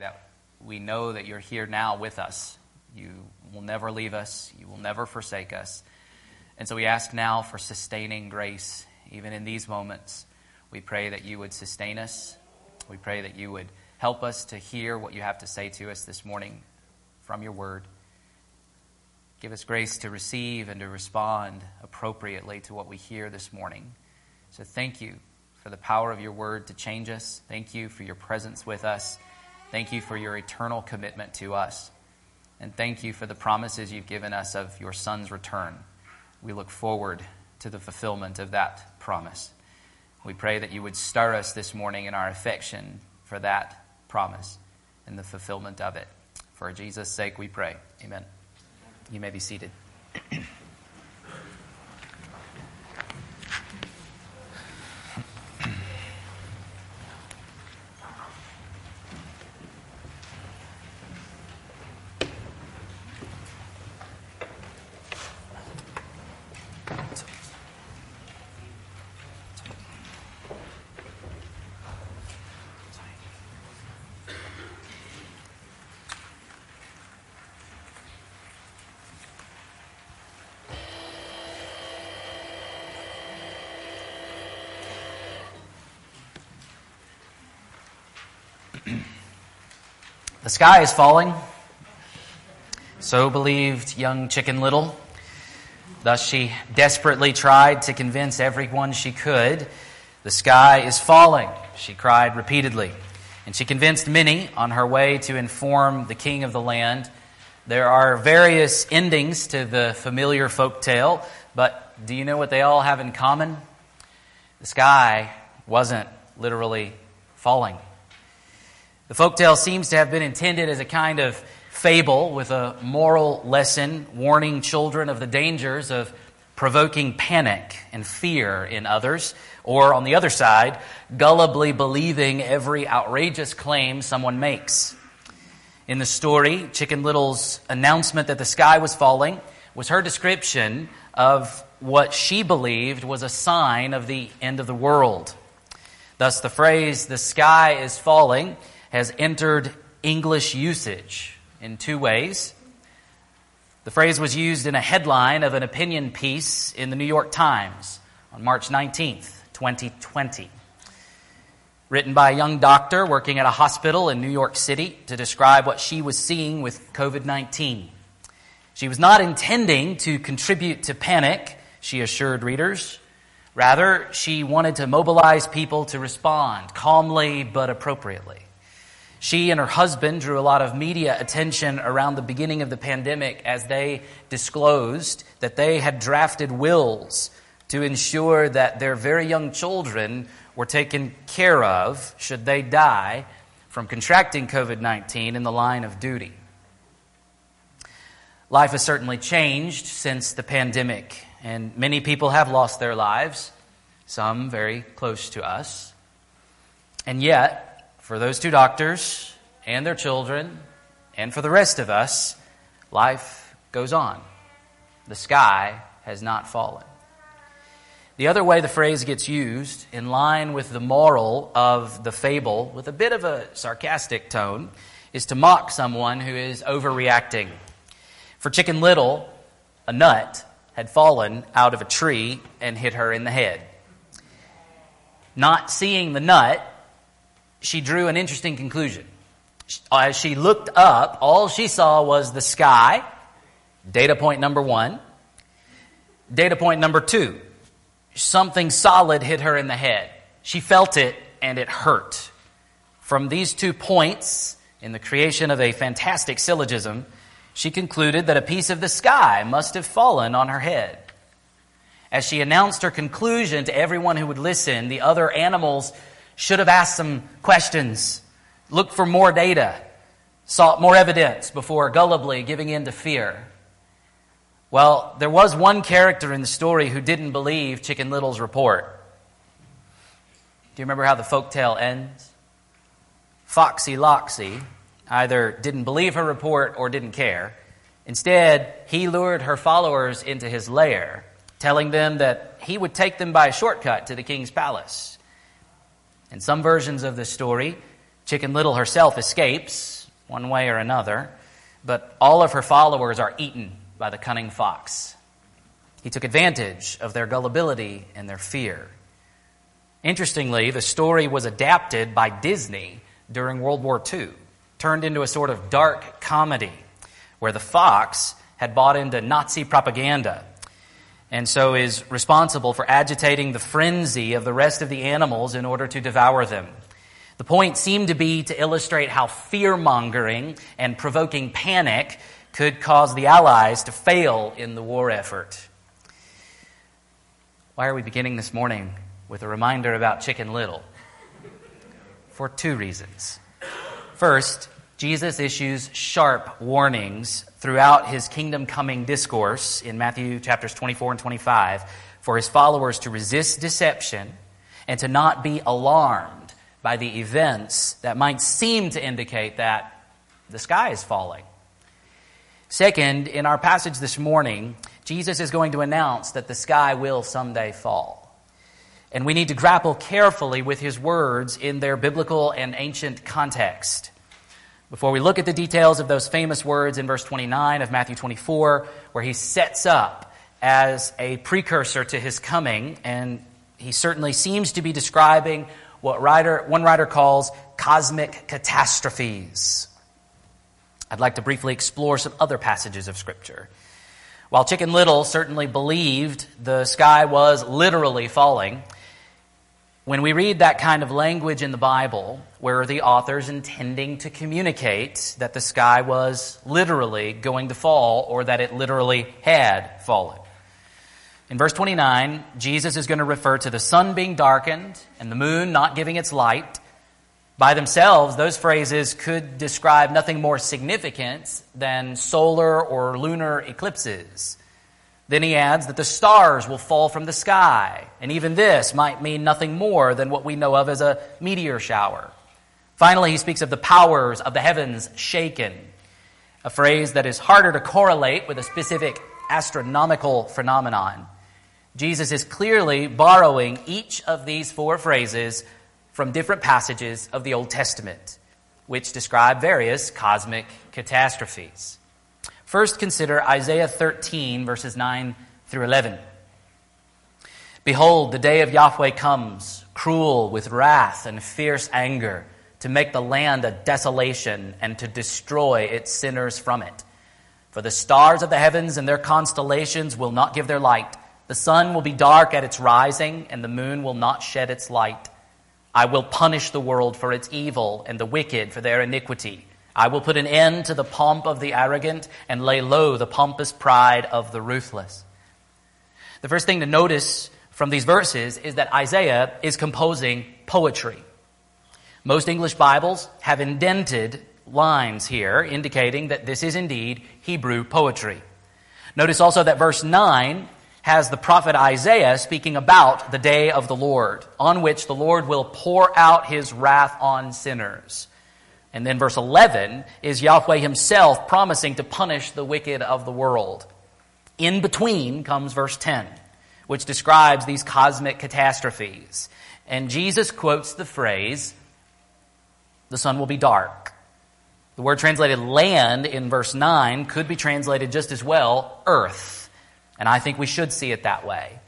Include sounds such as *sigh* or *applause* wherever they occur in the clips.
that we know that you're here now with us. You will never leave us, you will never forsake us. And so we ask now for sustaining grace, even in these moments. We pray that you would sustain us. We pray that you would help us to hear what you have to say to us this morning from your word. Give us grace to receive and to respond appropriately to what we hear this morning. So thank you for the power of your word to change us. Thank you for your presence with us. Thank you for your eternal commitment to us. And thank you for the promises you've given us of your Son's return. We look forward to the fulfillment of that promise. We pray that you would stir us this morning in our affection for that promise and the fulfillment of it. For Jesus' sake, we pray. Amen. You may be seated. *clears throat* The sky is falling. So believed young Chicken Little. Thus she desperately tried to convince everyone she could. The sky is falling, she cried repeatedly. And she convinced many on her way to inform the king of the land. There are various endings to the familiar folk tale, but do you know what they all have in common? The sky wasn't literally falling. The folktale seems to have been intended as a kind of fable with a moral lesson warning children of the dangers of provoking panic and fear in others, or on the other side, gullibly believing every outrageous claim someone makes. In the story, Chicken Little's announcement that the sky was falling was her description of what she believed was a sign of the end of the world. Thus, the phrase, the sky is falling, has entered English usage in two ways. The phrase was used in a headline of an opinion piece in the New York Times on March 19th, 2020. Written by a young doctor working at a hospital in New York City to describe what she was seeing with COVID 19. She was not intending to contribute to panic, she assured readers. Rather, she wanted to mobilize people to respond calmly but appropriately. She and her husband drew a lot of media attention around the beginning of the pandemic as they disclosed that they had drafted wills to ensure that their very young children were taken care of should they die from contracting COVID 19 in the line of duty. Life has certainly changed since the pandemic, and many people have lost their lives, some very close to us. And yet, for those two doctors and their children, and for the rest of us, life goes on. The sky has not fallen. The other way the phrase gets used, in line with the moral of the fable, with a bit of a sarcastic tone, is to mock someone who is overreacting. For Chicken Little, a nut had fallen out of a tree and hit her in the head. Not seeing the nut, she drew an interesting conclusion. As uh, she looked up, all she saw was the sky, data point number one. Data point number two, something solid hit her in the head. She felt it and it hurt. From these two points, in the creation of a fantastic syllogism, she concluded that a piece of the sky must have fallen on her head. As she announced her conclusion to everyone who would listen, the other animals should have asked some questions, looked for more data, sought more evidence before gullibly giving in to fear. Well, there was one character in the story who didn't believe Chicken Little's report. Do you remember how the folk tale ends? Foxy Loxy either didn't believe her report or didn't care. Instead, he lured her followers into his lair, telling them that he would take them by a shortcut to the king's palace. In some versions of the story, Chicken Little herself escapes, one way or another, but all of her followers are eaten by the cunning fox. He took advantage of their gullibility and their fear. Interestingly, the story was adapted by Disney during World War II, turned into a sort of dark comedy where the fox had bought into Nazi propaganda and so is responsible for agitating the frenzy of the rest of the animals in order to devour them. The point seemed to be to illustrate how fear mongering and provoking panic could cause the Allies to fail in the war effort. Why are we beginning this morning with a reminder about Chicken Little? For two reasons. First, Jesus issues sharp warnings throughout his kingdom coming discourse in Matthew chapters 24 and 25 for his followers to resist deception and to not be alarmed by the events that might seem to indicate that the sky is falling. Second, in our passage this morning, Jesus is going to announce that the sky will someday fall. And we need to grapple carefully with his words in their biblical and ancient context. Before we look at the details of those famous words in verse 29 of Matthew 24, where he sets up as a precursor to his coming, and he certainly seems to be describing what writer, one writer calls cosmic catastrophes. I'd like to briefly explore some other passages of Scripture. While Chicken Little certainly believed the sky was literally falling, when we read that kind of language in the Bible, where the author's intending to communicate that the sky was literally going to fall or that it literally had fallen. In verse 29, Jesus is going to refer to the sun being darkened and the moon not giving its light. By themselves, those phrases could describe nothing more significant than solar or lunar eclipses. Then he adds that the stars will fall from the sky, and even this might mean nothing more than what we know of as a meteor shower. Finally, he speaks of the powers of the heavens shaken, a phrase that is harder to correlate with a specific astronomical phenomenon. Jesus is clearly borrowing each of these four phrases from different passages of the Old Testament, which describe various cosmic catastrophes. First, consider Isaiah 13, verses 9 through 11. Behold, the day of Yahweh comes, cruel with wrath and fierce anger, to make the land a desolation and to destroy its sinners from it. For the stars of the heavens and their constellations will not give their light. The sun will be dark at its rising, and the moon will not shed its light. I will punish the world for its evil and the wicked for their iniquity. I will put an end to the pomp of the arrogant and lay low the pompous pride of the ruthless. The first thing to notice from these verses is that Isaiah is composing poetry. Most English Bibles have indented lines here indicating that this is indeed Hebrew poetry. Notice also that verse 9 has the prophet Isaiah speaking about the day of the Lord, on which the Lord will pour out his wrath on sinners. And then verse 11 is Yahweh himself promising to punish the wicked of the world. In between comes verse 10, which describes these cosmic catastrophes. And Jesus quotes the phrase, the sun will be dark. The word translated land in verse 9 could be translated just as well, earth. And I think we should see it that way.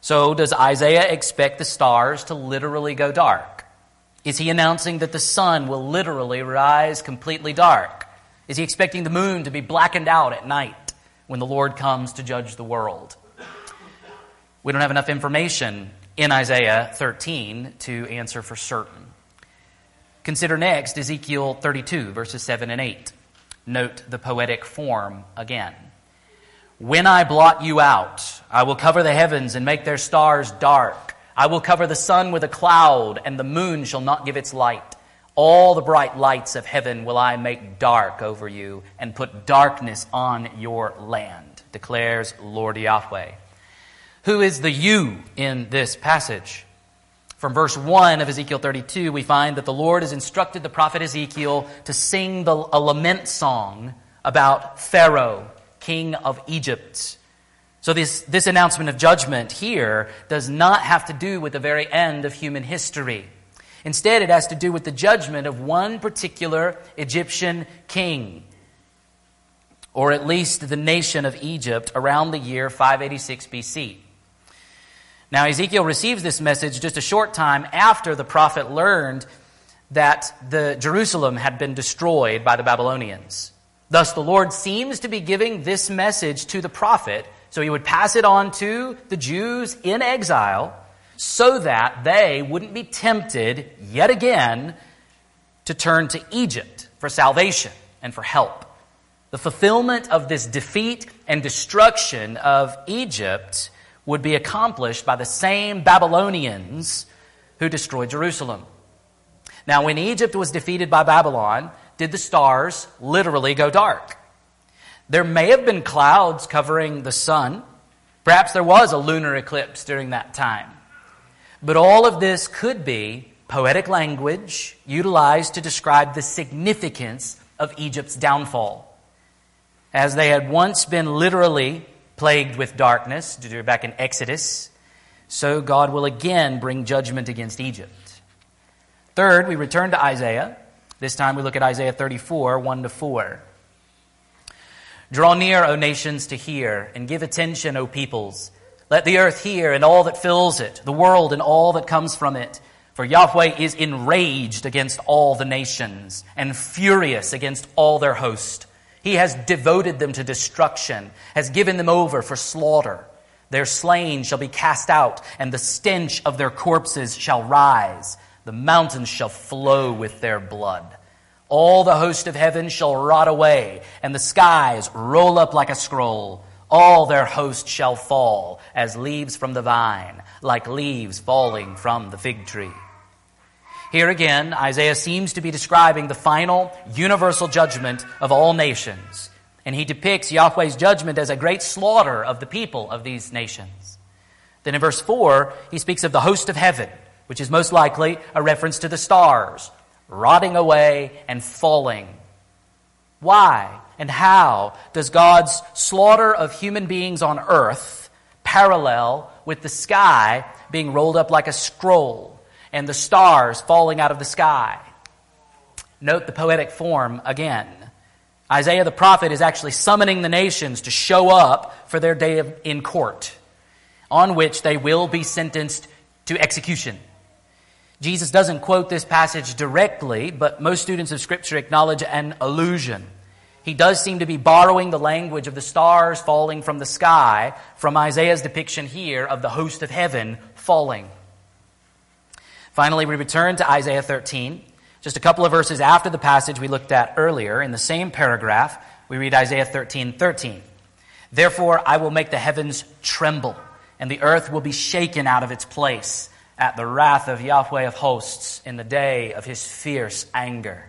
So, does Isaiah expect the stars to literally go dark? Is he announcing that the sun will literally rise completely dark? Is he expecting the moon to be blackened out at night when the Lord comes to judge the world? We don't have enough information in Isaiah 13 to answer for certain. Consider next Ezekiel 32, verses 7 and 8. Note the poetic form again. When I blot you out, I will cover the heavens and make their stars dark. I will cover the sun with a cloud, and the moon shall not give its light. All the bright lights of heaven will I make dark over you, and put darkness on your land, declares Lord Yahweh. Who is the you in this passage? From verse 1 of Ezekiel 32, we find that the Lord has instructed the prophet Ezekiel to sing the, a lament song about Pharaoh, king of Egypt. So, this, this announcement of judgment here does not have to do with the very end of human history. Instead, it has to do with the judgment of one particular Egyptian king, or at least the nation of Egypt, around the year 586 BC. Now, Ezekiel receives this message just a short time after the prophet learned that the Jerusalem had been destroyed by the Babylonians. Thus, the Lord seems to be giving this message to the prophet so he would pass it on to the Jews in exile so that they wouldn't be tempted yet again to turn to Egypt for salvation and for help. The fulfillment of this defeat and destruction of Egypt would be accomplished by the same Babylonians who destroyed Jerusalem. Now, when Egypt was defeated by Babylon, did the stars literally go dark? There may have been clouds covering the sun. Perhaps there was a lunar eclipse during that time. But all of this could be poetic language utilized to describe the significance of Egypt's downfall. As they had once been literally plagued with darkness, back in Exodus, so God will again bring judgment against Egypt. Third, we return to Isaiah. This time we look at Isaiah 34, 1 to 4. Draw near, O nations, to hear, and give attention, O peoples. Let the earth hear and all that fills it, the world and all that comes from it. For Yahweh is enraged against all the nations and furious against all their host. He has devoted them to destruction, has given them over for slaughter. Their slain shall be cast out, and the stench of their corpses shall rise. The mountains shall flow with their blood. All the host of heaven shall rot away, and the skies roll up like a scroll. All their host shall fall as leaves from the vine, like leaves falling from the fig tree. Here again, Isaiah seems to be describing the final universal judgment of all nations. And he depicts Yahweh's judgment as a great slaughter of the people of these nations. Then in verse 4, he speaks of the host of heaven, which is most likely a reference to the stars, rotting away and falling. Why and how does God's slaughter of human beings on earth parallel with the sky being rolled up like a scroll and the stars falling out of the sky? Note the poetic form again. Isaiah the prophet is actually summoning the nations to show up for their day of, in court, on which they will be sentenced to execution. Jesus doesn't quote this passage directly, but most students of Scripture acknowledge an allusion. He does seem to be borrowing the language of the stars falling from the sky from Isaiah's depiction here of the host of heaven falling. Finally, we return to Isaiah 13. Just a couple of verses after the passage we looked at earlier, in the same paragraph, we read Isaiah 13 13. Therefore, I will make the heavens tremble, and the earth will be shaken out of its place at the wrath of Yahweh of hosts in the day of his fierce anger.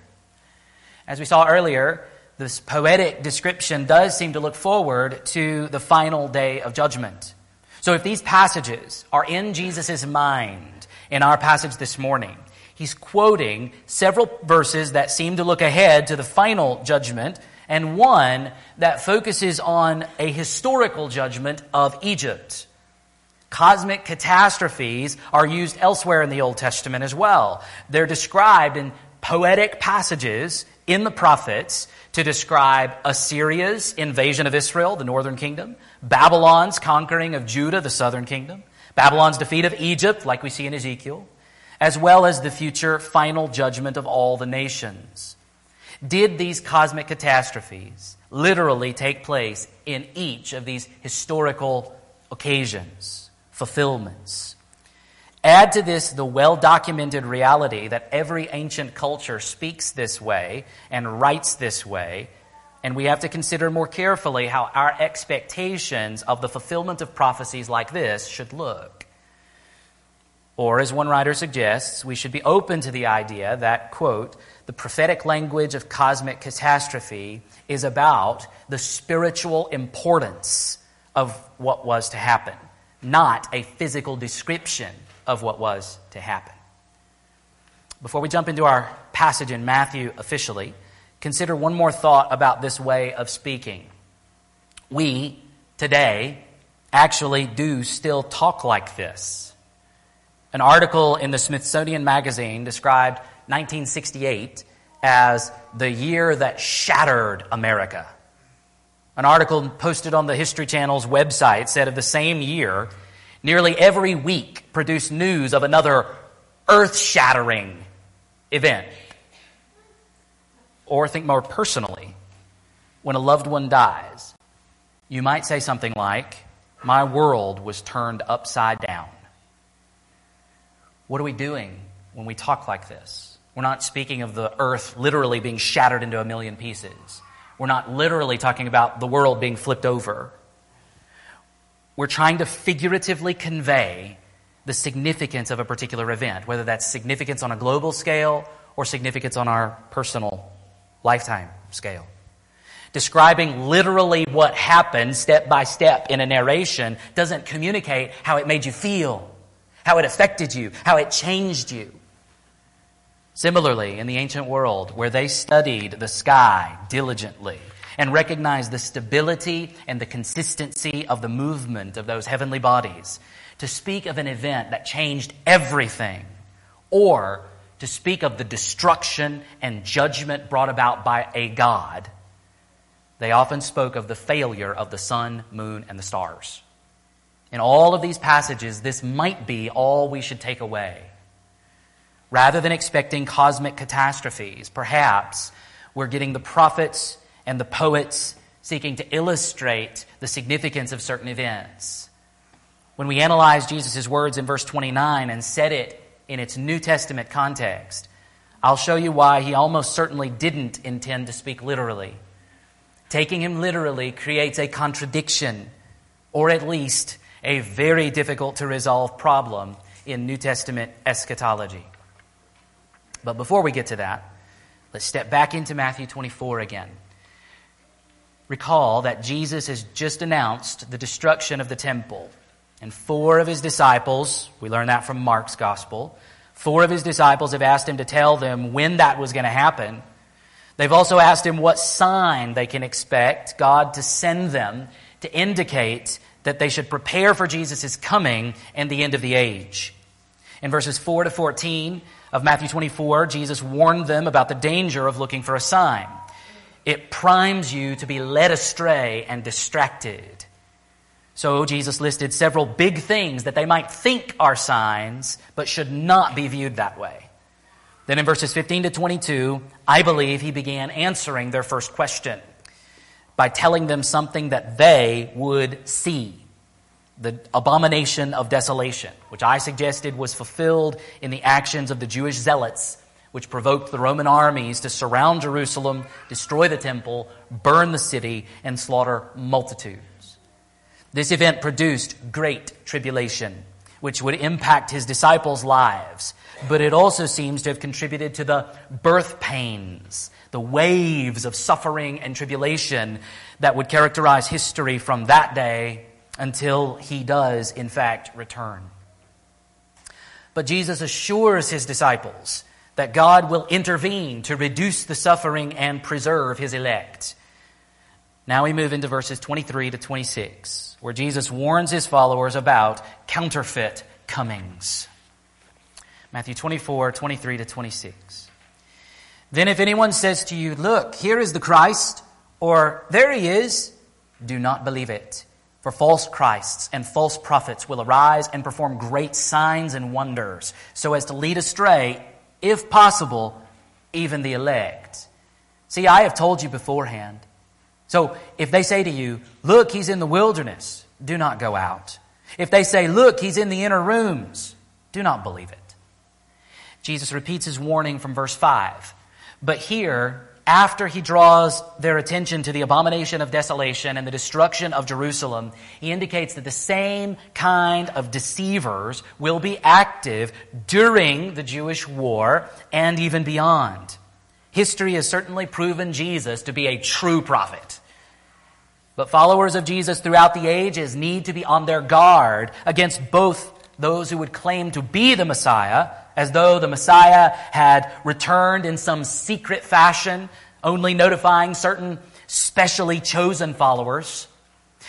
As we saw earlier, this poetic description does seem to look forward to the final day of judgment. So if these passages are in Jesus' mind in our passage this morning, he's quoting several verses that seem to look ahead to the final judgment and one that focuses on a historical judgment of Egypt. Cosmic catastrophes are used elsewhere in the Old Testament as well. They're described in poetic passages in the prophets to describe Assyria's invasion of Israel, the northern kingdom, Babylon's conquering of Judah, the southern kingdom, Babylon's defeat of Egypt, like we see in Ezekiel, as well as the future final judgment of all the nations. Did these cosmic catastrophes literally take place in each of these historical occasions? fulfillments. Add to this the well documented reality that every ancient culture speaks this way and writes this way, and we have to consider more carefully how our expectations of the fulfillment of prophecies like this should look. Or, as one writer suggests, we should be open to the idea that, quote, the prophetic language of cosmic catastrophe is about the spiritual importance of what was to happen not a physical description of what was to happen. Before we jump into our passage in Matthew officially, consider one more thought about this way of speaking. We, today, actually do still talk like this. An article in the Smithsonian Magazine described 1968 as the year that shattered America. An article posted on the History Channel's website said of the same year, nearly every week produced news of another earth shattering event. Or think more personally, when a loved one dies, you might say something like, My world was turned upside down. What are we doing when we talk like this? We're not speaking of the earth literally being shattered into a million pieces. We're not literally talking about the world being flipped over. We're trying to figuratively convey the significance of a particular event, whether that's significance on a global scale or significance on our personal lifetime scale. Describing literally what happened step by step in a narration doesn't communicate how it made you feel, how it affected you, how it changed you. Similarly, in the ancient world, where they studied the sky diligently and recognized the stability and the consistency of the movement of those heavenly bodies, to speak of an event that changed everything, or to speak of the destruction and judgment brought about by a God, they often spoke of the failure of the sun, moon, and the stars. In all of these passages, this might be all we should take away. Rather than expecting cosmic catastrophes, perhaps we're getting the prophets and the poets seeking to illustrate the significance of certain events. When we analyze Jesus' words in verse 29 and set it in its New Testament context, I'll show you why he almost certainly didn't intend to speak literally. Taking him literally creates a contradiction, or at least a very difficult to resolve problem in New Testament eschatology. But before we get to that, let's step back into Matthew 24 again. Recall that Jesus has just announced the destruction of the temple, and four of his disciples, we learn that from Mark's gospel, four of his disciples have asked him to tell them when that was going to happen. They've also asked him what sign they can expect God to send them to indicate that they should prepare for Jesus' coming and the end of the age. In verses 4 to 14, of Matthew 24, Jesus warned them about the danger of looking for a sign. It primes you to be led astray and distracted. So Jesus listed several big things that they might think are signs, but should not be viewed that way. Then in verses 15 to 22, I believe he began answering their first question by telling them something that they would see the abomination of desolation, which I suggested was fulfilled in the actions of the Jewish zealots, which provoked the Roman armies to surround Jerusalem, destroy the temple, burn the city, and slaughter multitudes. This event produced great tribulation, which would impact his disciples' lives, but it also seems to have contributed to the birth pains, the waves of suffering and tribulation that would characterize history from that day until he does, in fact, return. But Jesus assures his disciples that God will intervene to reduce the suffering and preserve his elect. Now we move into verses 23 to 26, where Jesus warns his followers about counterfeit comings. Matthew 24, 23 to 26. Then if anyone says to you, Look, here is the Christ, or there he is, do not believe it. For false Christs and false prophets will arise and perform great signs and wonders, so as to lead astray, if possible, even the elect. See, I have told you beforehand. So if they say to you, Look, he's in the wilderness, do not go out. If they say, Look, he's in the inner rooms, do not believe it. Jesus repeats his warning from verse 5. But here, after he draws their attention to the abomination of desolation and the destruction of Jerusalem, he indicates that the same kind of deceivers will be active during the Jewish war and even beyond. History has certainly proven Jesus to be a true prophet. But followers of Jesus throughout the ages need to be on their guard against both those who would claim to be the Messiah as though the Messiah had returned in some secret fashion, only notifying certain specially chosen followers,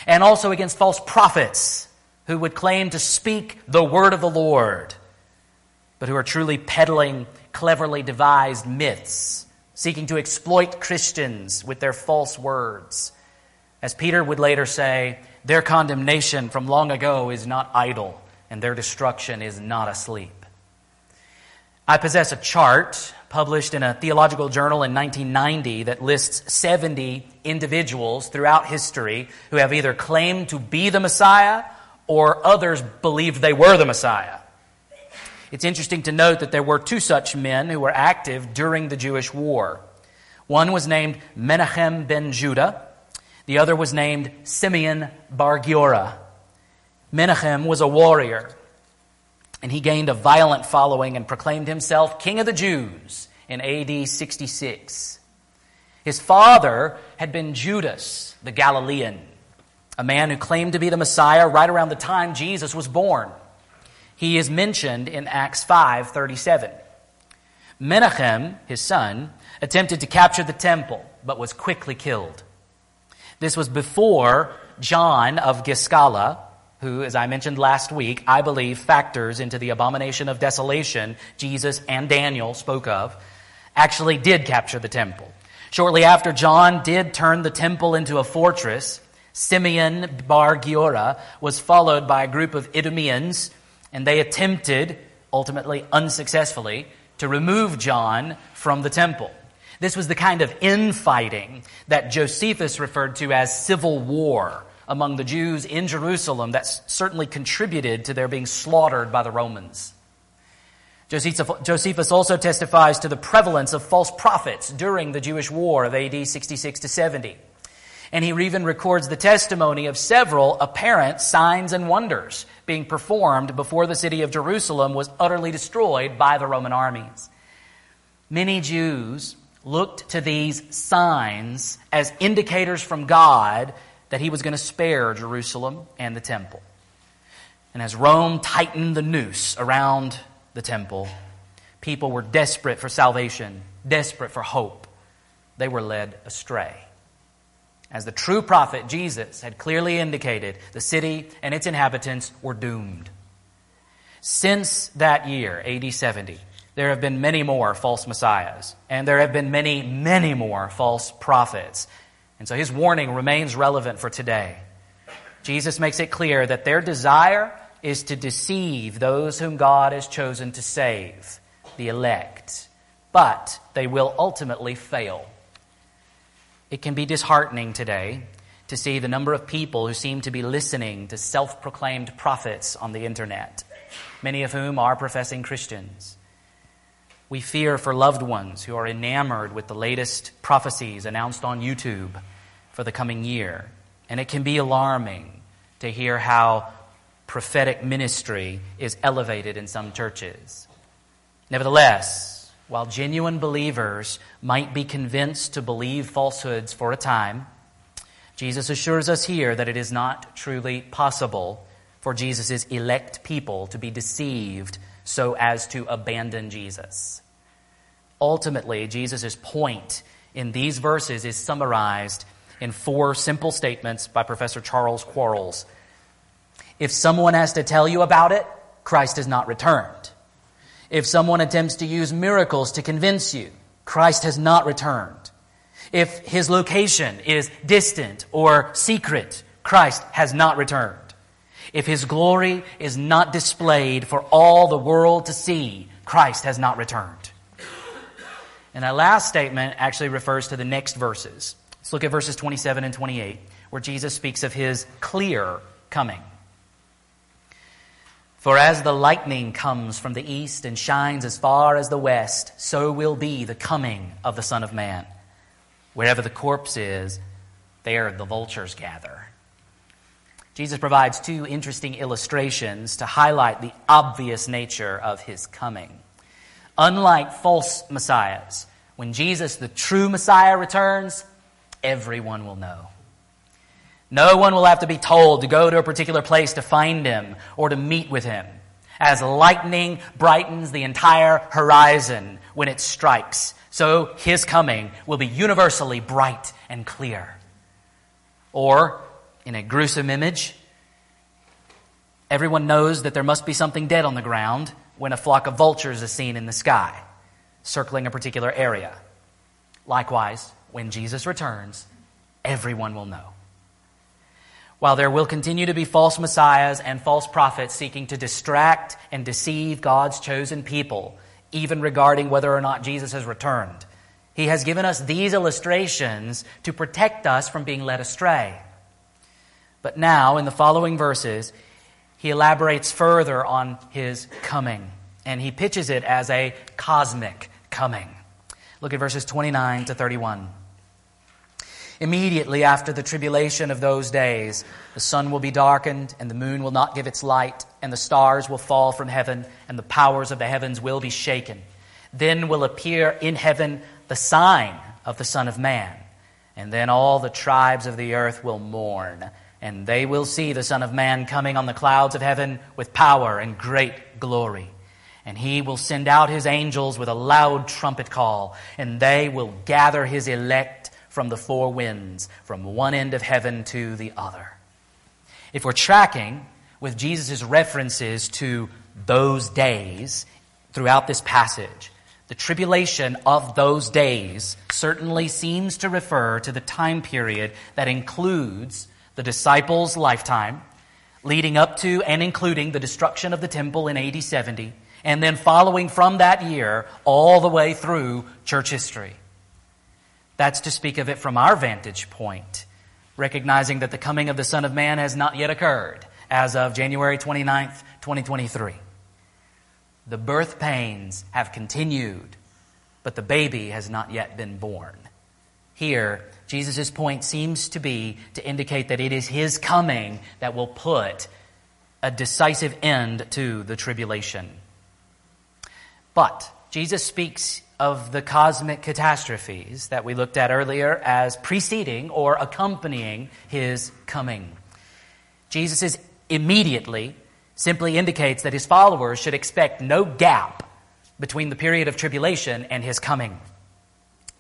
and also against false prophets who would claim to speak the word of the Lord, but who are truly peddling cleverly devised myths, seeking to exploit Christians with their false words. As Peter would later say, their condemnation from long ago is not idle, and their destruction is not asleep. I possess a chart published in a theological journal in 1990 that lists 70 individuals throughout history who have either claimed to be the Messiah or others believed they were the Messiah. It's interesting to note that there were two such men who were active during the Jewish war. One was named Menachem ben Judah, the other was named Simeon bar Giora. Menachem was a warrior, and he gained a violent following and proclaimed himself King of the Jews in AD 66. His father had been Judas the Galilean, a man who claimed to be the Messiah right around the time Jesus was born. He is mentioned in Acts 5:37. Menachem, his son, attempted to capture the temple but was quickly killed. This was before John of Giscala, who, as I mentioned last week, I believe factors into the abomination of desolation Jesus and Daniel spoke of, actually did capture the temple. Shortly after John did turn the temple into a fortress, Simeon bar Giora was followed by a group of Idumeans, and they attempted, ultimately unsuccessfully, to remove John from the temple. This was the kind of infighting that Josephus referred to as civil war among the Jews in Jerusalem that certainly contributed to their being slaughtered by the Romans. Josephus also testifies to the prevalence of false prophets during the Jewish war of AD 66 to 70. And he even records the testimony of several apparent signs and wonders being performed before the city of Jerusalem was utterly destroyed by the Roman armies. Many Jews looked to these signs as indicators from God that he was going to spare Jerusalem and the temple. And as Rome tightened the noose around the temple, people were desperate for salvation, desperate for hope. They were led astray. As the true prophet Jesus had clearly indicated, the city and its inhabitants were doomed. Since that year, AD 70, there have been many more false messiahs, and there have been many, many more false prophets. And so his warning remains relevant for today. Jesus makes it clear that their desire is to deceive those whom God has chosen to save, the elect. But they will ultimately fail. It can be disheartening today to see the number of people who seem to be listening to self proclaimed prophets on the internet, many of whom are professing Christians. We fear for loved ones who are enamored with the latest prophecies announced on YouTube for the coming year. And it can be alarming to hear how prophetic ministry is elevated in some churches. Nevertheless, while genuine believers might be convinced to believe falsehoods for a time, Jesus assures us here that it is not truly possible for Jesus' elect people to be deceived so as to abandon Jesus. Ultimately, Jesus' point in these verses is summarized in four simple statements by Professor Charles Quarles. If someone has to tell you about it, Christ has not returned. If someone attempts to use miracles to convince you, Christ has not returned. If his location is distant or secret, Christ has not returned. If his glory is not displayed for all the world to see, Christ has not returned. And that last statement actually refers to the next verses. Let's look at verses 27 and 28, where Jesus speaks of his clear coming. For as the lightning comes from the east and shines as far as the west, so will be the coming of the Son of Man. Wherever the corpse is, there the vultures gather. Jesus provides two interesting illustrations to highlight the obvious nature of his coming. Unlike false messiahs, when Jesus, the true Messiah, returns, everyone will know. No one will have to be told to go to a particular place to find him or to meet with him. As lightning brightens the entire horizon when it strikes, so his coming will be universally bright and clear. Or, in a gruesome image, everyone knows that there must be something dead on the ground when a flock of vultures is seen in the sky, circling a particular area. Likewise, when Jesus returns, everyone will know. While there will continue to be false messiahs and false prophets seeking to distract and deceive God's chosen people, even regarding whether or not Jesus has returned, He has given us these illustrations to protect us from being led astray. But now, in the following verses, he elaborates further on his coming, and he pitches it as a cosmic coming. Look at verses 29 to 31. Immediately after the tribulation of those days, the sun will be darkened, and the moon will not give its light, and the stars will fall from heaven, and the powers of the heavens will be shaken. Then will appear in heaven the sign of the Son of Man, and then all the tribes of the earth will mourn, and they will see the Son of Man coming on the clouds of heaven with power and great glory. And he will send out his angels with a loud trumpet call, and they will gather his elect from the four winds, from one end of heaven to the other. If we're tracking with Jesus' references to those days throughout this passage, the tribulation of those days certainly seems to refer to the time period that includes the disciples' lifetime, leading up to and including the destruction of the temple in AD 70, and then following from that year all the way through church history. That's to speak of it from our vantage point, recognizing that the coming of the Son of Man has not yet occurred as of January 29th, 2023. The birth pains have continued, but the baby has not yet been born. Here, Jesus' point seems to be to indicate that it is his coming that will put a decisive end to the tribulation. But Jesus speaks of the cosmic catastrophes that we looked at earlier as preceding or accompanying his coming. Jesus is immediately simply indicates that his followers should expect no gap between the period of tribulation and his coming.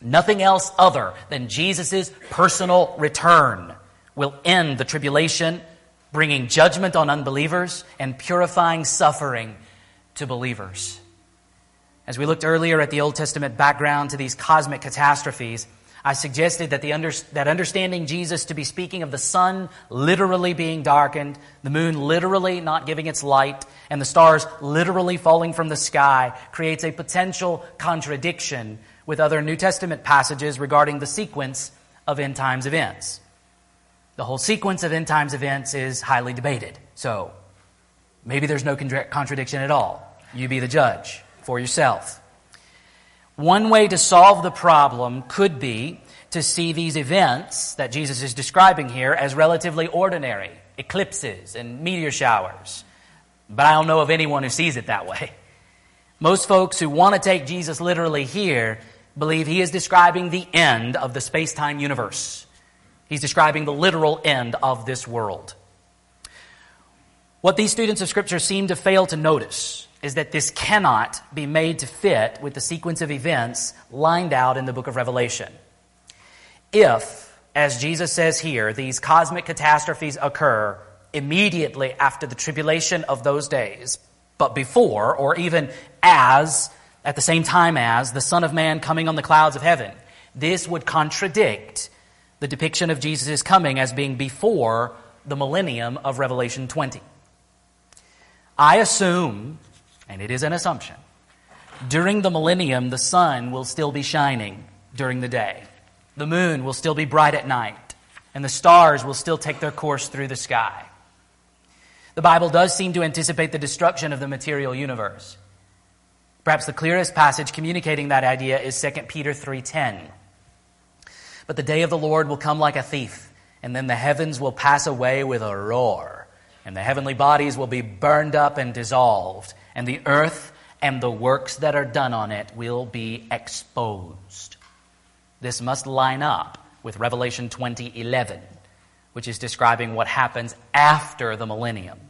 Nothing else other than Jesus' personal return will end the tribulation, bringing judgment on unbelievers and purifying suffering to believers. As we looked earlier at the Old Testament background to these cosmic catastrophes, I suggested that, the under, that understanding Jesus to be speaking of the sun literally being darkened, the moon literally not giving its light, and the stars literally falling from the sky creates a potential contradiction with other New Testament passages regarding the sequence of end times events. The whole sequence of end times events is highly debated. So maybe there's no contradiction at all. You be the judge for yourself. One way to solve the problem could be to see these events that Jesus is describing here as relatively ordinary eclipses and meteor showers. But I don't know of anyone who sees it that way. Most folks who want to take Jesus literally here believe he is describing the end of the space time universe. He's describing the literal end of this world. What these students of Scripture seem to fail to notice is that this cannot be made to fit with the sequence of events lined out in the book of Revelation. If, as Jesus says here, these cosmic catastrophes occur immediately after the tribulation of those days, but before, or even as, at the same time as, the Son of Man coming on the clouds of heaven, this would contradict the depiction of Jesus' coming as being before the millennium of Revelation 20. I assume and it is an assumption. During the millennium, the sun will still be shining during the day, the moon will still be bright at night, and the stars will still take their course through the sky. The Bible does seem to anticipate the destruction of the material universe. Perhaps the clearest passage communicating that idea is 2 Peter 3:10. But the day of the Lord will come like a thief, and then the heavens will pass away with a roar, and the heavenly bodies will be burned up and dissolved and the earth and the works that are done on it will be exposed. This must line up with Revelation 20:11, which is describing what happens after the millennium.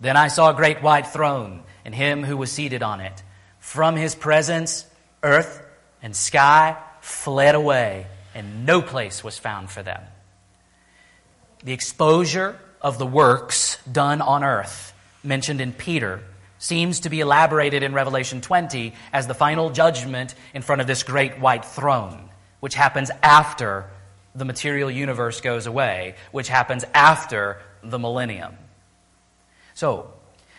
Then I saw a great white throne and him who was seated on it. From his presence, earth and sky fled away, and no place was found for them. The exposure of the works done on earth, mentioned in Peter, seems to be elaborated in Revelation 20 as the final judgment in front of this great white throne, which happens after the material universe goes away, which happens after the millennium. So,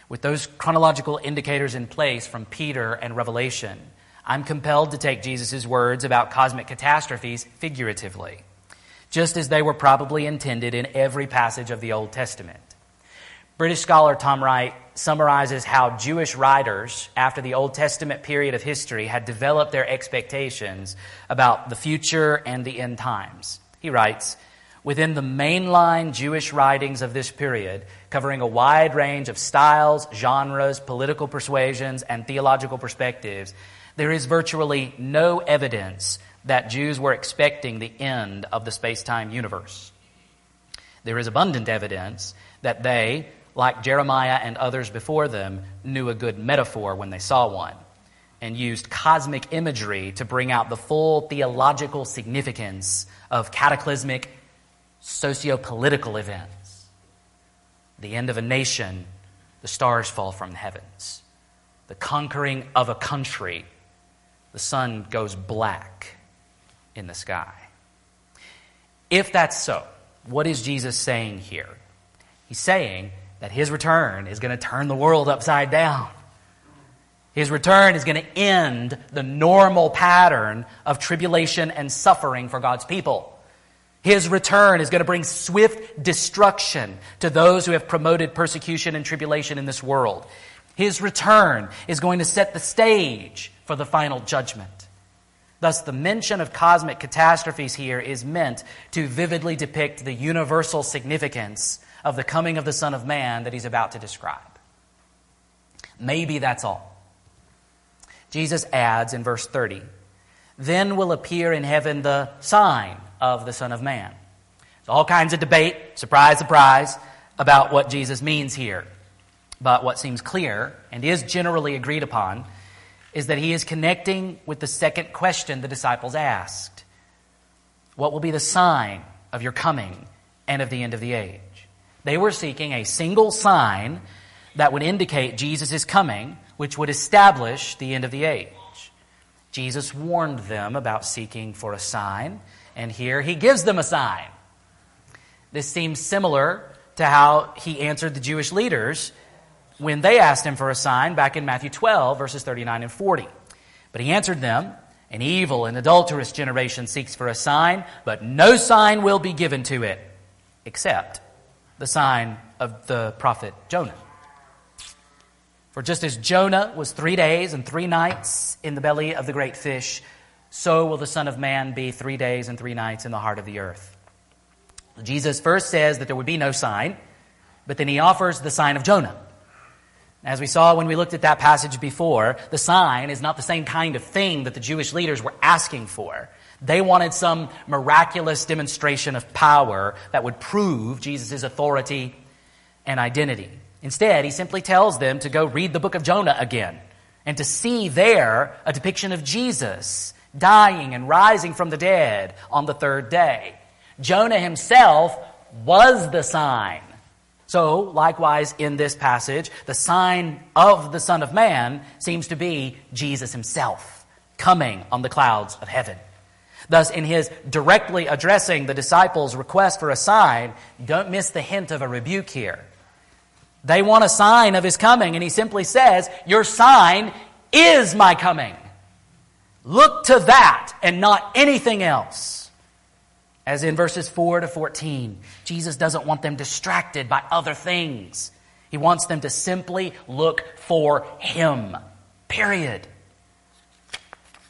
with those chronological indicators in place from Peter and Revelation, I'm compelled to take Jesus' words about cosmic catastrophes figuratively, just as they were probably intended in every passage of the Old Testament. British scholar Tom Wright summarizes how Jewish writers, after the Old Testament period of history, had developed their expectations about the future and the end times. He writes, Within the mainline Jewish writings of this period, covering a wide range of styles, genres, political persuasions, and theological perspectives, there is virtually no evidence that Jews were expecting the end of the space time universe. There is abundant evidence that they, like Jeremiah and others before them, knew a good metaphor when they saw one and used cosmic imagery to bring out the full theological significance of cataclysmic socio political events. The end of a nation, the stars fall from the heavens. The conquering of a country, the sun goes black in the sky. If that's so, what is Jesus saying here? He's saying that his return is going to turn the world upside down. His return is going to end the normal pattern of tribulation and suffering for God's people. His return is going to bring swift destruction to those who have promoted persecution and tribulation in this world. His return is going to set the stage for the final judgment. Thus, the mention of cosmic catastrophes here is meant to vividly depict the universal significance of the coming of the Son of Man that he's about to describe. Maybe that's all. Jesus adds in verse 30 Then will appear in heaven the sign of the Son of Man. There's all kinds of debate, surprise, surprise, about what Jesus means here. But what seems clear and is generally agreed upon is that he is connecting with the second question the disciples asked What will be the sign of your coming and of the end of the age? They were seeking a single sign that would indicate Jesus is coming, which would establish the end of the age. Jesus warned them about seeking for a sign, and here he gives them a sign. This seems similar to how he answered the Jewish leaders when they asked him for a sign back in Matthew 12, verses 39 and 40. But he answered them, An evil and adulterous generation seeks for a sign, but no sign will be given to it except the sign of the prophet Jonah. For just as Jonah was three days and three nights in the belly of the great fish, so will the Son of Man be three days and three nights in the heart of the earth. Jesus first says that there would be no sign, but then he offers the sign of Jonah. As we saw when we looked at that passage before, the sign is not the same kind of thing that the Jewish leaders were asking for. They wanted some miraculous demonstration of power that would prove Jesus' authority and identity. Instead, he simply tells them to go read the book of Jonah again and to see there a depiction of Jesus dying and rising from the dead on the third day. Jonah himself was the sign. So, likewise, in this passage, the sign of the Son of Man seems to be Jesus himself coming on the clouds of heaven. Thus, in his directly addressing the disciples' request for a sign, don't miss the hint of a rebuke here. They want a sign of his coming, and he simply says, Your sign is my coming. Look to that and not anything else. As in verses 4 to 14, Jesus doesn't want them distracted by other things. He wants them to simply look for him. Period.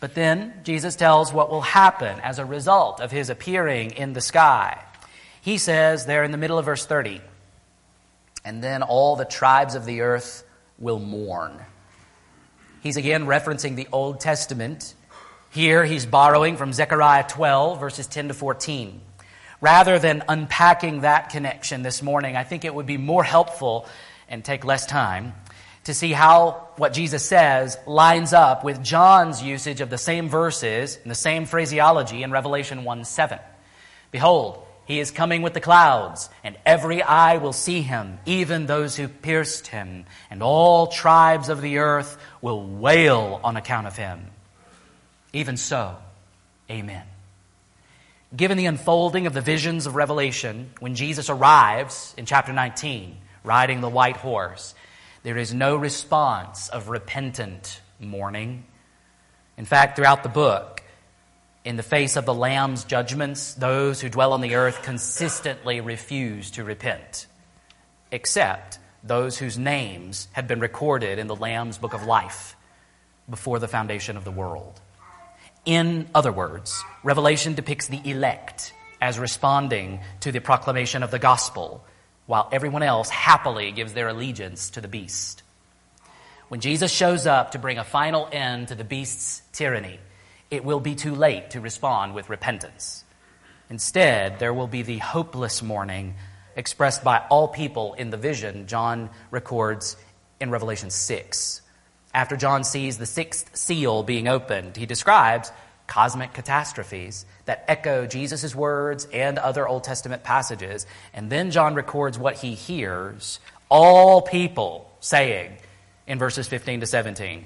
But then Jesus tells what will happen as a result of his appearing in the sky. He says there in the middle of verse 30, and then all the tribes of the earth will mourn. He's again referencing the Old Testament. Here he's borrowing from Zechariah 12, verses 10 to 14. Rather than unpacking that connection this morning, I think it would be more helpful and take less time to see how what Jesus says lines up with John's usage of the same verses and the same phraseology in Revelation 1 7. Behold, He is coming with the clouds, and every eye will see him, even those who pierced him, and all tribes of the earth will wail on account of him. Even so, amen. Given the unfolding of the visions of Revelation, when Jesus arrives in chapter 19, riding the white horse, there is no response of repentant mourning. In fact, throughout the book, in the face of the Lamb's judgments, those who dwell on the earth consistently refuse to repent, except those whose names have been recorded in the Lamb's book of life before the foundation of the world. In other words, Revelation depicts the elect as responding to the proclamation of the gospel, while everyone else happily gives their allegiance to the beast. When Jesus shows up to bring a final end to the beast's tyranny, it will be too late to respond with repentance. Instead, there will be the hopeless mourning expressed by all people in the vision John records in Revelation 6. After John sees the sixth seal being opened, he describes cosmic catastrophes that echo Jesus' words and other Old Testament passages. And then John records what he hears all people saying in verses 15 to 17.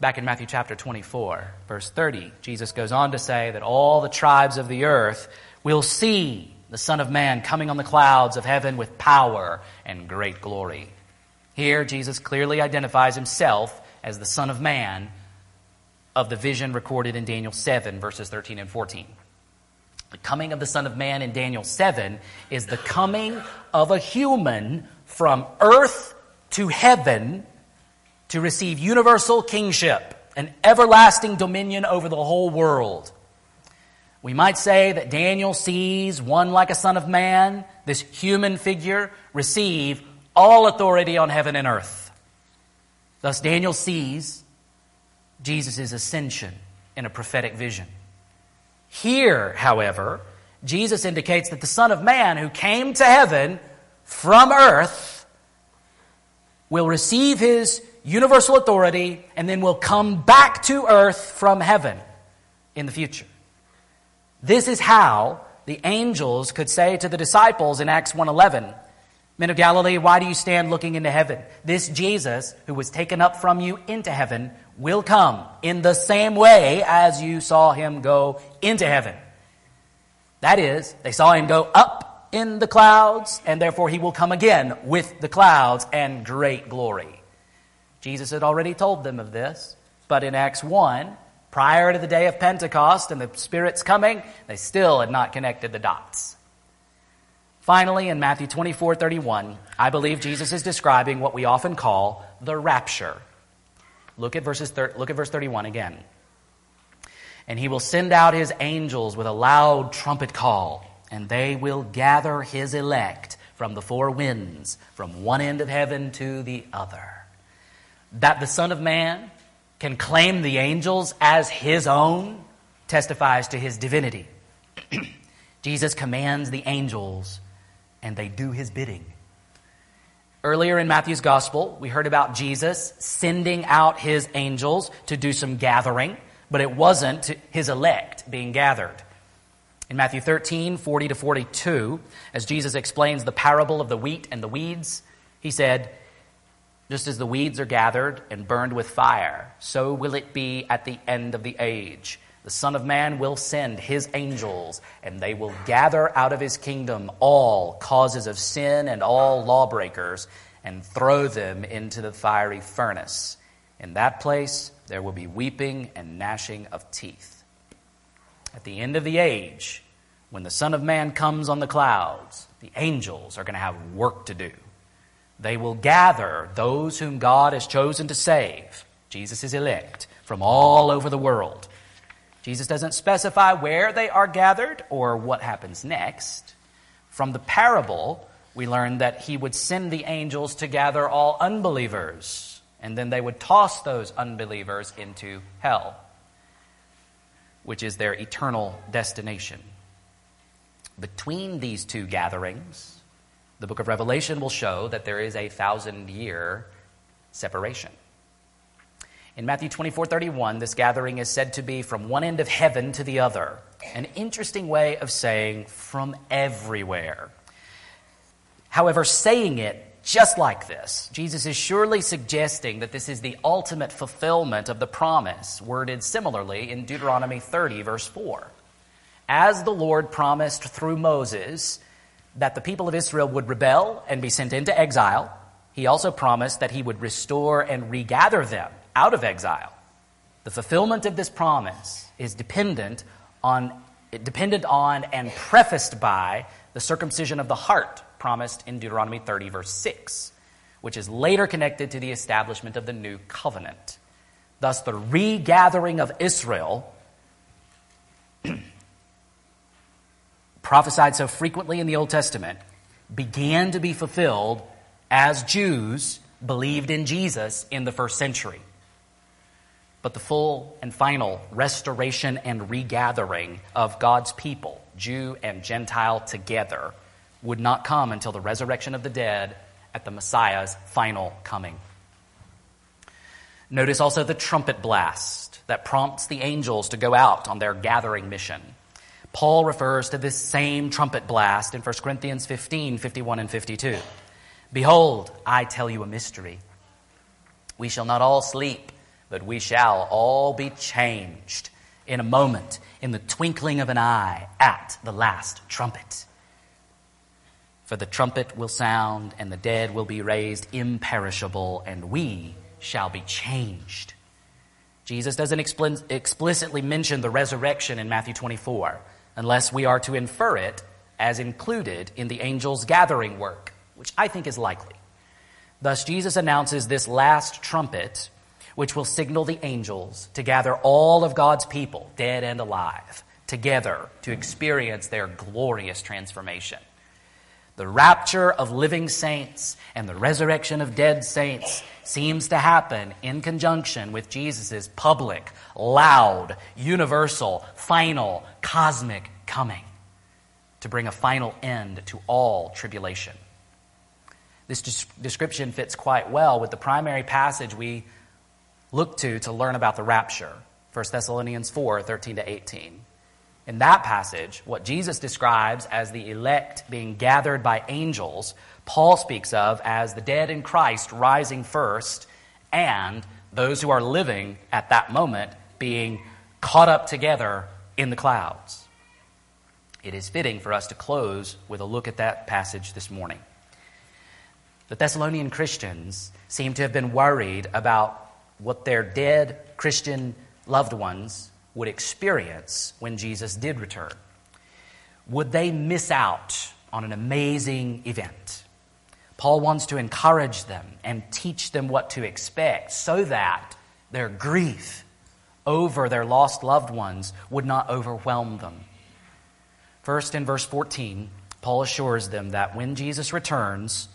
Back in Matthew chapter 24, verse 30, Jesus goes on to say that all the tribes of the earth will see the Son of Man coming on the clouds of heaven with power and great glory. Here, Jesus clearly identifies himself as the Son of Man of the vision recorded in Daniel 7, verses 13 and 14. The coming of the Son of Man in Daniel 7 is the coming of a human from earth to heaven to receive universal kingship and everlasting dominion over the whole world. We might say that Daniel sees one like a son of man, this human figure, receive all authority on heaven and earth. Thus, Daniel sees Jesus' ascension in a prophetic vision. Here, however, Jesus indicates that the Son of Man who came to heaven from earth will receive his universal authority, and then will come back to earth from heaven in the future. This is how the angels could say to the disciples in Acts 1:11, "Men of Galilee, why do you stand looking into heaven? This Jesus who was taken up from you into heaven will come in the same way as you saw him go into heaven." That is, they saw him go up in the clouds, and therefore he will come again with the clouds and great glory. Jesus had already told them of this, but in Acts 1, prior to the day of Pentecost and the Spirit's coming, they still had not connected the dots. Finally, in Matthew 24 31, I believe Jesus is describing what we often call the rapture. Look at, verses thir- look at verse 31 again. And he will send out his angels with a loud trumpet call, and they will gather his elect from the four winds, from one end of heaven to the other that the Son of Man can claim the angels as his own testifies to his divinity. *clears throat* Jesus commands the angels, and they do his bidding. Earlier in Matthew's gospel, we heard about Jesus sending out his angels to do some gathering, but it wasn't his elect being gathered. In Matthew 13, 40 to 42, as Jesus explains the parable of the wheat and the weeds, he said, just as the weeds are gathered and burned with fire, so will it be at the end of the age. The Son of Man will send his angels, and they will gather out of his kingdom all causes of sin and all lawbreakers, and throw them into the fiery furnace. In that place, there will be weeping and gnashing of teeth. At the end of the age, when the Son of Man comes on the clouds, the angels are going to have work to do. They will gather those whom God has chosen to save, Jesus' is elect, from all over the world. Jesus doesn't specify where they are gathered or what happens next. From the parable, we learn that he would send the angels to gather all unbelievers, and then they would toss those unbelievers into hell, which is their eternal destination. Between these two gatherings, the book of Revelation will show that there is a thousand year separation. In Matthew 24 31, this gathering is said to be from one end of heaven to the other. An interesting way of saying from everywhere. However, saying it just like this, Jesus is surely suggesting that this is the ultimate fulfillment of the promise, worded similarly in Deuteronomy 30, verse 4. As the Lord promised through Moses that the people of Israel would rebel and be sent into exile, he also promised that he would restore and regather them out of exile. The fulfillment of this promise is dependent on, dependent on and prefaced by the circumcision of the heart promised in Deuteronomy 30, verse 6, which is later connected to the establishment of the new covenant. Thus, the regathering of Israel, prophesied so frequently in the Old Testament, began to be fulfilled as Jews believed in Jesus in the first century. But the full and final restoration and regathering of God's people, Jew and Gentile together, would not come until the resurrection of the dead at the Messiah's final coming. Notice also the trumpet blast that prompts the angels to go out on their gathering mission. Paul refers to this same trumpet blast in 1 Corinthians 15 51 and 52. Behold, I tell you a mystery. We shall not all sleep, but we shall all be changed in a moment, in the twinkling of an eye, at the last trumpet. For the trumpet will sound, and the dead will be raised imperishable, and we shall be changed. Jesus doesn't explicitly mention the resurrection in Matthew 24, unless we are to infer it as included in the angels' gathering work, which I think is likely. Thus, Jesus announces this last trumpet, which will signal the angels to gather all of God's people, dead and alive, together to experience their glorious transformation. The rapture of living saints and the resurrection of dead saints seems to happen in conjunction with Jesus' public, loud, universal, final, cosmic coming to bring a final end to all tribulation. This description fits quite well with the primary passage we look to to learn about the rapture, 1 Thessalonians 4 13 to 18. In that passage, what Jesus describes as the elect being gathered by angels, Paul speaks of as the dead in Christ rising first, and those who are living at that moment being caught up together in the clouds. It is fitting for us to close with a look at that passage this morning. The Thessalonian Christians seem to have been worried about what their dead Christian loved ones would experience when Jesus did return. Would they miss out on an amazing event? Paul wants to encourage them and teach them what to expect so that their grief over their lost loved ones would not overwhelm them. First, in verse 14, Paul assures them that when Jesus returns,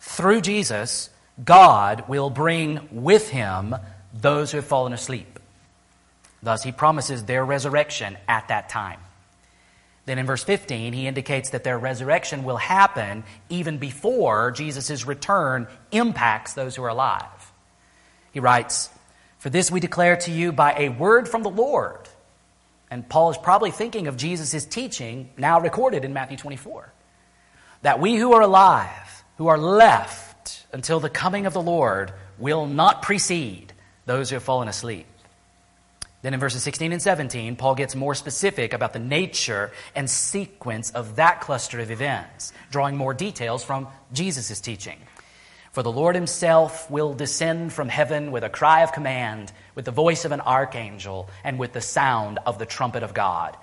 through Jesus, God will bring with him those who have fallen asleep. Thus, he promises their resurrection at that time. Then in verse 15, he indicates that their resurrection will happen even before Jesus' return impacts those who are alive. He writes, For this we declare to you by a word from the Lord. And Paul is probably thinking of Jesus' teaching now recorded in Matthew 24. That we who are alive, who are left until the coming of the Lord, will not precede those who have fallen asleep. Then in verses 16 and 17, Paul gets more specific about the nature and sequence of that cluster of events, drawing more details from Jesus' teaching. For the Lord himself will descend from heaven with a cry of command, with the voice of an archangel, and with the sound of the trumpet of God.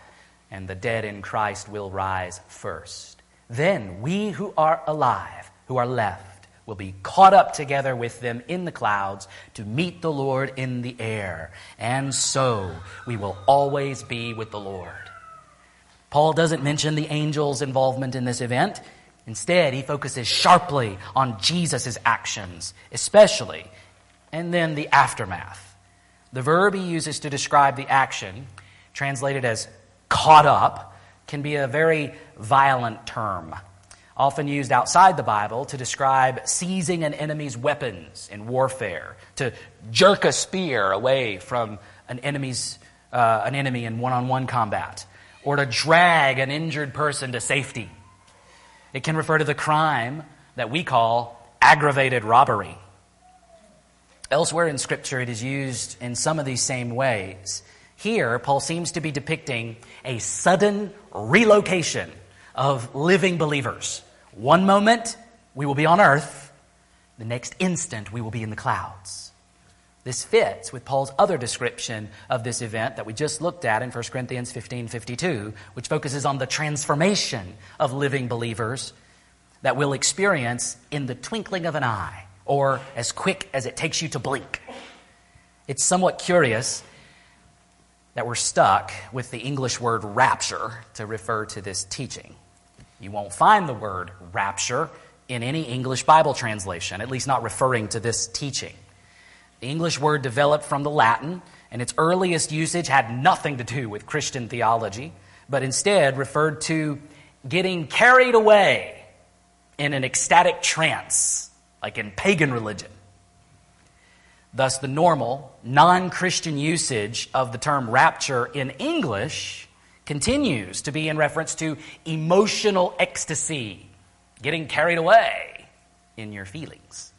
And the dead in Christ will rise first. Then we who are alive, who are left, will be caught up together with them in the clouds to meet the Lord in the air. And so we will always be with the Lord. Paul doesn't mention the angels' involvement in this event. Instead, he focuses sharply on Jesus' actions, especially, and then the aftermath. The verb he uses to describe the action, translated as caught up, can be a very violent term, often used outside the Bible to describe seizing an enemy's weapons in warfare, to jerk a spear away from an enemy's uh, an enemy in one-on-one combat, or to drag an injured person to safety. It can refer to the crime that we call aggravated robbery. Elsewhere in Scripture, it is used in some of these same ways. Here, Paul seems to be depicting a sudden relocation of living believers. One moment, we will be on earth. The next instant, we will be in the clouds. This fits with Paul's other description of this event that we just looked at in 1 Corinthians 15 52, which focuses on the transformation of living believers that we'll experience in the twinkling of an eye, or as quick as it takes you to blink. It's somewhat curious that we're stuck with the English word rapture to refer to this teaching. You won't find the word rapture in any English Bible translation, at least not referring to this teaching. The English word developed from the Latin, and its earliest usage had nothing to do with Christian theology, but instead referred to getting carried away in an ecstatic trance, like in pagan religion. Thus, the normal, non Christian usage of the term rapture in English continues to be in reference to emotional ecstasy, getting carried away in your feelings.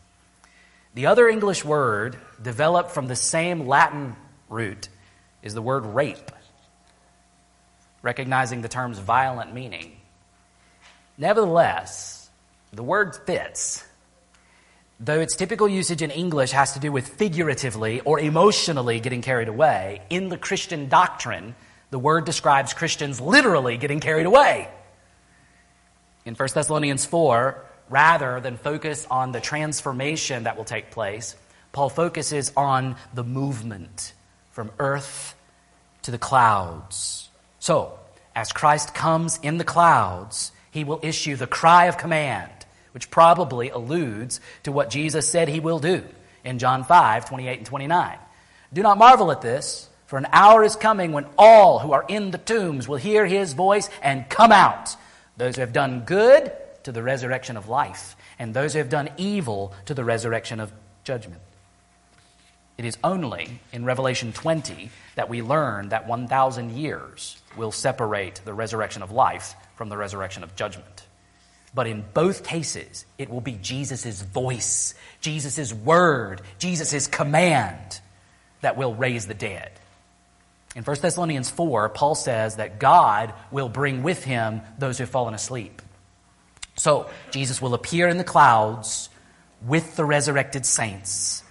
The other English word developed from the same Latin root is the word rape, recognizing the term's violent meaning. Nevertheless, the word fits, though its typical usage in English has to do with figuratively or emotionally getting carried away. In the Christian doctrine, the word describes Christians literally getting carried away. In 1 Thessalonians 4, rather than focus on the transformation that will take place, Paul focuses on the movement from earth to the clouds. So, as Christ comes in the clouds, he will issue the cry of command, which probably alludes to what Jesus said he will do in John 5 28 and 29. Do not marvel at this, for an hour is coming when all who are in the tombs will hear his voice and come out. Those who have done good to the resurrection of life, and those who have done evil to the resurrection of judgment. It is only in Revelation 20 that we learn that 1,000 years will separate the resurrection of life from the resurrection of judgment. But in both cases, it will be Jesus' voice, Jesus' word, Jesus' command that will raise the dead. In 1 Thessalonians 4, Paul says that God will bring with him those who have fallen asleep. So, Jesus will appear in the clouds with the resurrected saints.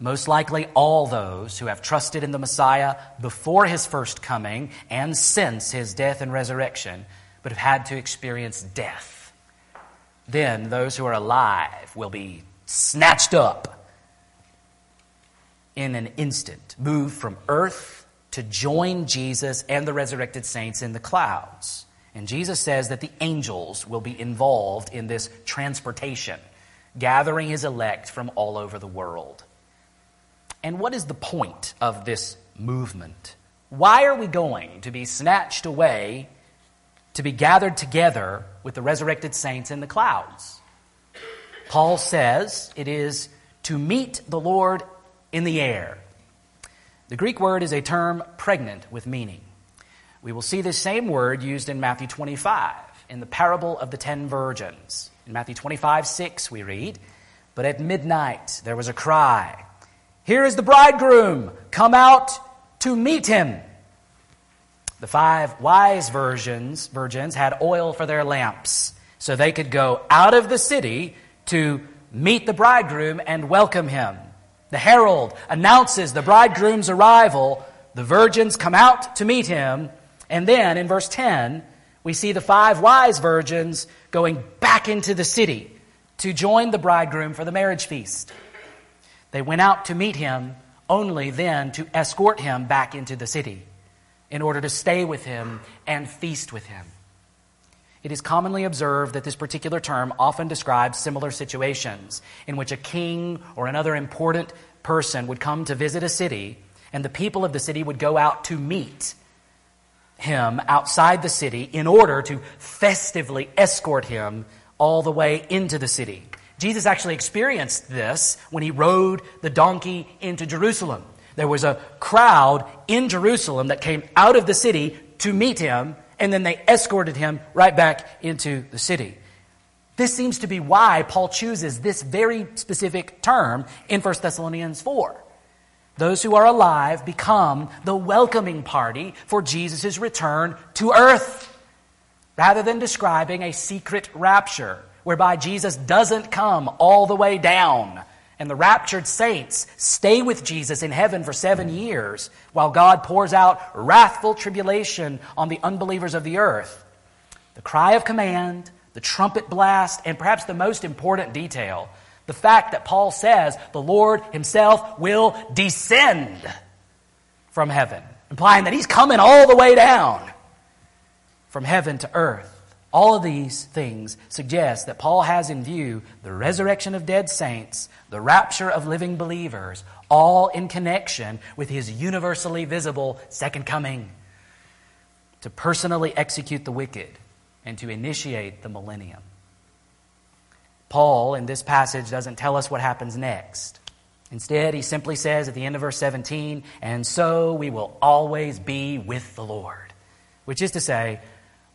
Most likely, all those who have trusted in the Messiah before his first coming and since his death and resurrection, but have had to experience death. Then, those who are alive will be snatched up in an instant, moved from earth to join Jesus and the resurrected saints in the clouds. And Jesus says that the angels will be involved in this transportation, gathering his elect from all over the world. And what is the point of this movement? Why are we going to be snatched away to be gathered together with the resurrected saints in the clouds? Paul says it is to meet the Lord in the air. The Greek word is a term pregnant with meaning. We will see this same word used in Matthew 25 in the parable of the ten virgins. In Matthew 25, 6, we read, But at midnight there was a cry, Here is the bridegroom, come out to meet him. The five wise virgins, virgins had oil for their lamps, so they could go out of the city to meet the bridegroom and welcome him. The herald announces the bridegroom's arrival. The virgins come out to meet him, and then in verse 10, we see the five wise virgins going back into the city to join the bridegroom for the marriage feast. They went out to meet him only then to escort him back into the city in order to stay with him and feast with him. It is commonly observed that this particular term often describes similar situations in which a king or another important person would come to visit a city, and the people of the city would go out to meet him outside the city in order to festively escort him all the way into the city. Jesus actually experienced this when he rode the donkey into Jerusalem. There was a crowd in Jerusalem that came out of the city to meet him, and then they escorted him right back into the city. This seems to be why Paul chooses this very specific term in 1 Thessalonians 4. Those who are alive become the welcoming party for Jesus' return to earth, rather than describing a secret rapture whereby Jesus doesn't come all the way down and the raptured saints stay with Jesus in heaven for seven years while God pours out wrathful tribulation on the unbelievers of the earth. The cry of command, the trumpet blast, and perhaps the most important detail the fact that Paul says the Lord himself will descend from heaven, implying that he's coming all the way down from heaven to earth. All of these things suggest that Paul has in view the resurrection of dead saints, the rapture of living believers, all in connection with his universally visible second coming to personally execute the wicked and to initiate the millennium. Paul, in this passage, doesn't tell us what happens next. Instead, he simply says at the end of verse 17, and so we will always be with the Lord. Which is to say,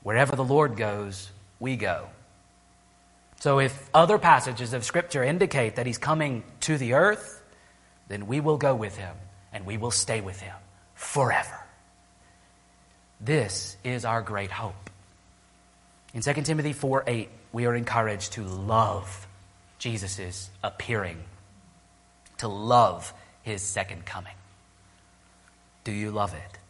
wherever the Lord goes, we go. So if other passages of Scripture indicate that he's coming to the earth, then we will go with him and we will stay with him forever. This is our great hope. In 2 Timothy 4 8, we are encouraged to love Jesus' appearing, to love his second coming. Do you love it?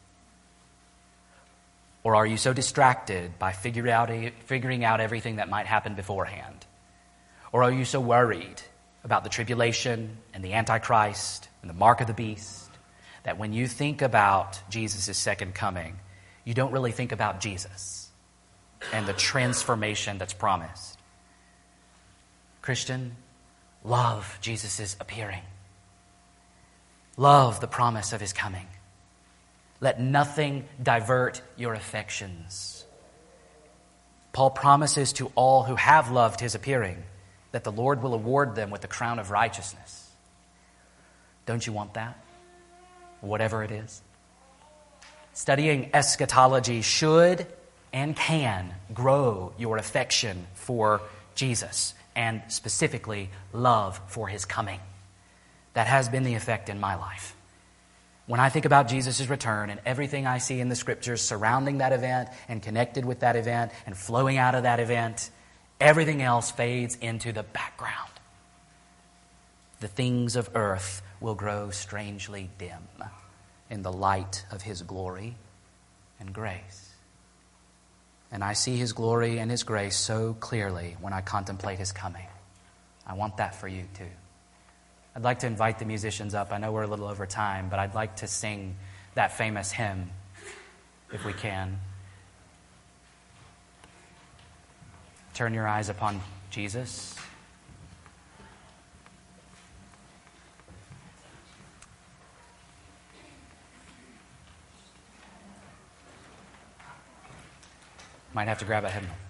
Or are you so distracted by figuring out, figuring out everything that might happen beforehand? Or are you so worried about the tribulation and the Antichrist and the mark of the beast that when you think about Jesus' second coming, you don't really think about Jesus? and the transformation that's promised. Christian, love Jesus' appearing. Love the promise of his coming. Let nothing divert your affections. Paul promises to all who have loved his appearing that the Lord will award them with the crown of righteousness. Don't you want that? Whatever it is. Studying eschatology should and can grow your affection for Jesus and specifically love for his coming. That has been the effect in my life. When I think about Jesus' return and everything I see in the scriptures surrounding that event and connected with that event and flowing out of that event, everything else fades into the background. The things of earth will grow strangely dim in the light of his glory and grace. And I see his glory and his grace so clearly when I contemplate his coming. I want that for you too. I'd like to invite the musicians up. I know we're a little over time, but I'd like to sing that famous hymn if we can. Turn your eyes upon Jesus. Might have to grab a hymnal.